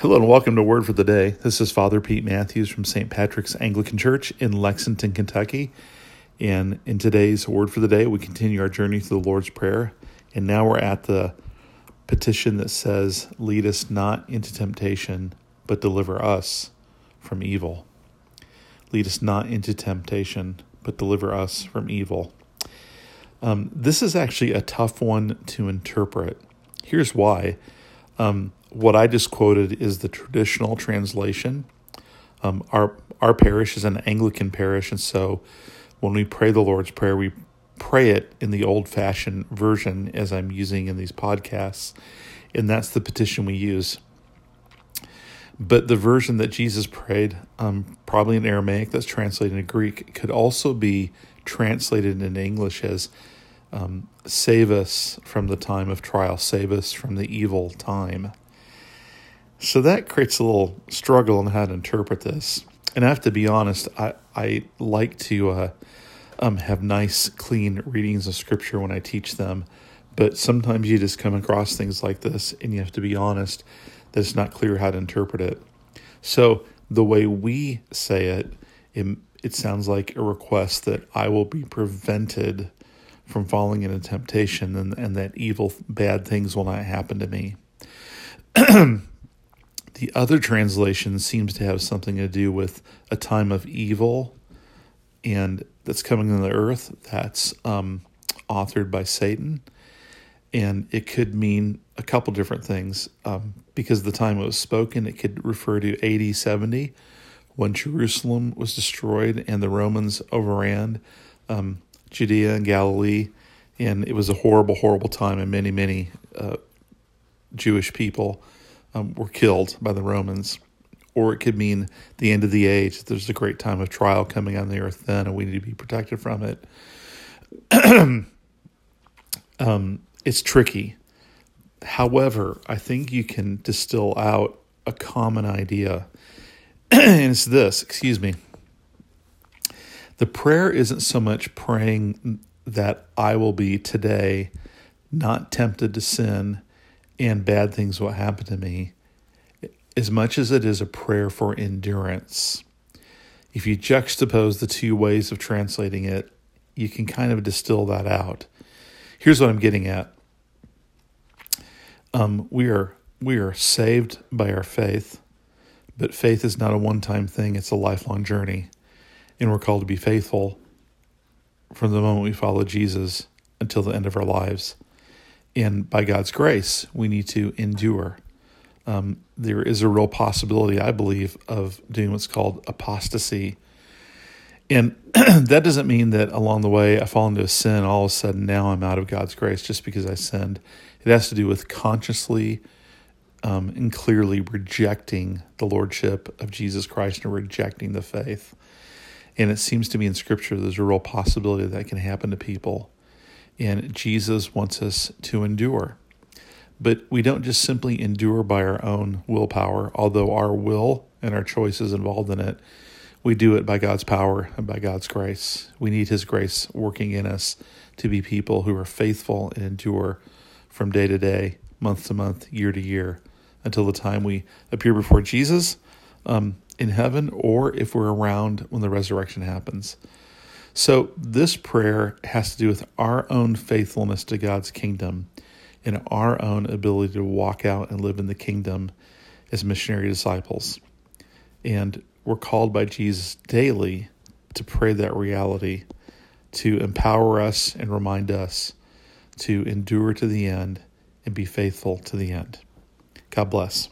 Hello and welcome to Word for the Day. This is Father Pete Matthews from St. Patrick's Anglican Church in Lexington, Kentucky. And in today's Word for the Day, we continue our journey through the Lord's Prayer. And now we're at the petition that says, Lead us not into temptation, but deliver us from evil. Lead us not into temptation, but deliver us from evil. Um, this is actually a tough one to interpret. Here's why. Um, what I just quoted is the traditional translation. Um, our our parish is an Anglican parish, and so when we pray the Lord's Prayer, we pray it in the old fashioned version as I'm using in these podcasts, and that's the petition we use. But the version that Jesus prayed, um, probably in Aramaic that's translated into Greek, could also be translated in English as um, Save us from the time of trial, save us from the evil time. So that creates a little struggle on how to interpret this. And I have to be honest, I, I like to uh, um, have nice, clean readings of scripture when I teach them. But sometimes you just come across things like this and you have to be honest that it's not clear how to interpret it. So the way we say it, it, it sounds like a request that I will be prevented from falling into temptation and, and that evil, bad things will not happen to me. The other translation seems to have something to do with a time of evil and that's coming on the earth that's um, authored by Satan. And it could mean a couple different things. Um, because the time it was spoken, it could refer to AD 70 when Jerusalem was destroyed and the Romans overran um, Judea and Galilee. And it was a horrible, horrible time, and many, many uh, Jewish people um, were killed by the Romans. Or it could mean the end of the age. There's a great time of trial coming on the earth then, and we need to be protected from it. um, it's tricky. However, I think you can distill out a common idea. and it's this excuse me. The prayer isn't so much praying that I will be today not tempted to sin and bad things will happen to me, as much as it is a prayer for endurance. If you juxtapose the two ways of translating it, you can kind of distill that out. Here's what I'm getting at. Um, we are we are saved by our faith, but faith is not a one-time thing, it's a lifelong journey. And we're called to be faithful from the moment we follow Jesus until the end of our lives. And by God's grace, we need to endure. Um, there is a real possibility, I believe, of doing what's called apostasy. And that doesn't mean that along the way I fall into a sin, all of a sudden now I'm out of God's grace just because I sinned. It has to do with consciously um, and clearly rejecting the lordship of Jesus Christ and rejecting the faith. And it seems to me in Scripture there's a real possibility that can happen to people. And Jesus wants us to endure. But we don't just simply endure by our own willpower, although our will and our choice is involved in it. We do it by God's power and by God's grace. We need His grace working in us to be people who are faithful and endure from day to day, month to month, year to year, until the time we appear before Jesus um, in heaven, or if we're around when the resurrection happens. So, this prayer has to do with our own faithfulness to God's kingdom and our own ability to walk out and live in the kingdom as missionary disciples. And we're called by Jesus daily to pray that reality, to empower us and remind us to endure to the end and be faithful to the end. God bless.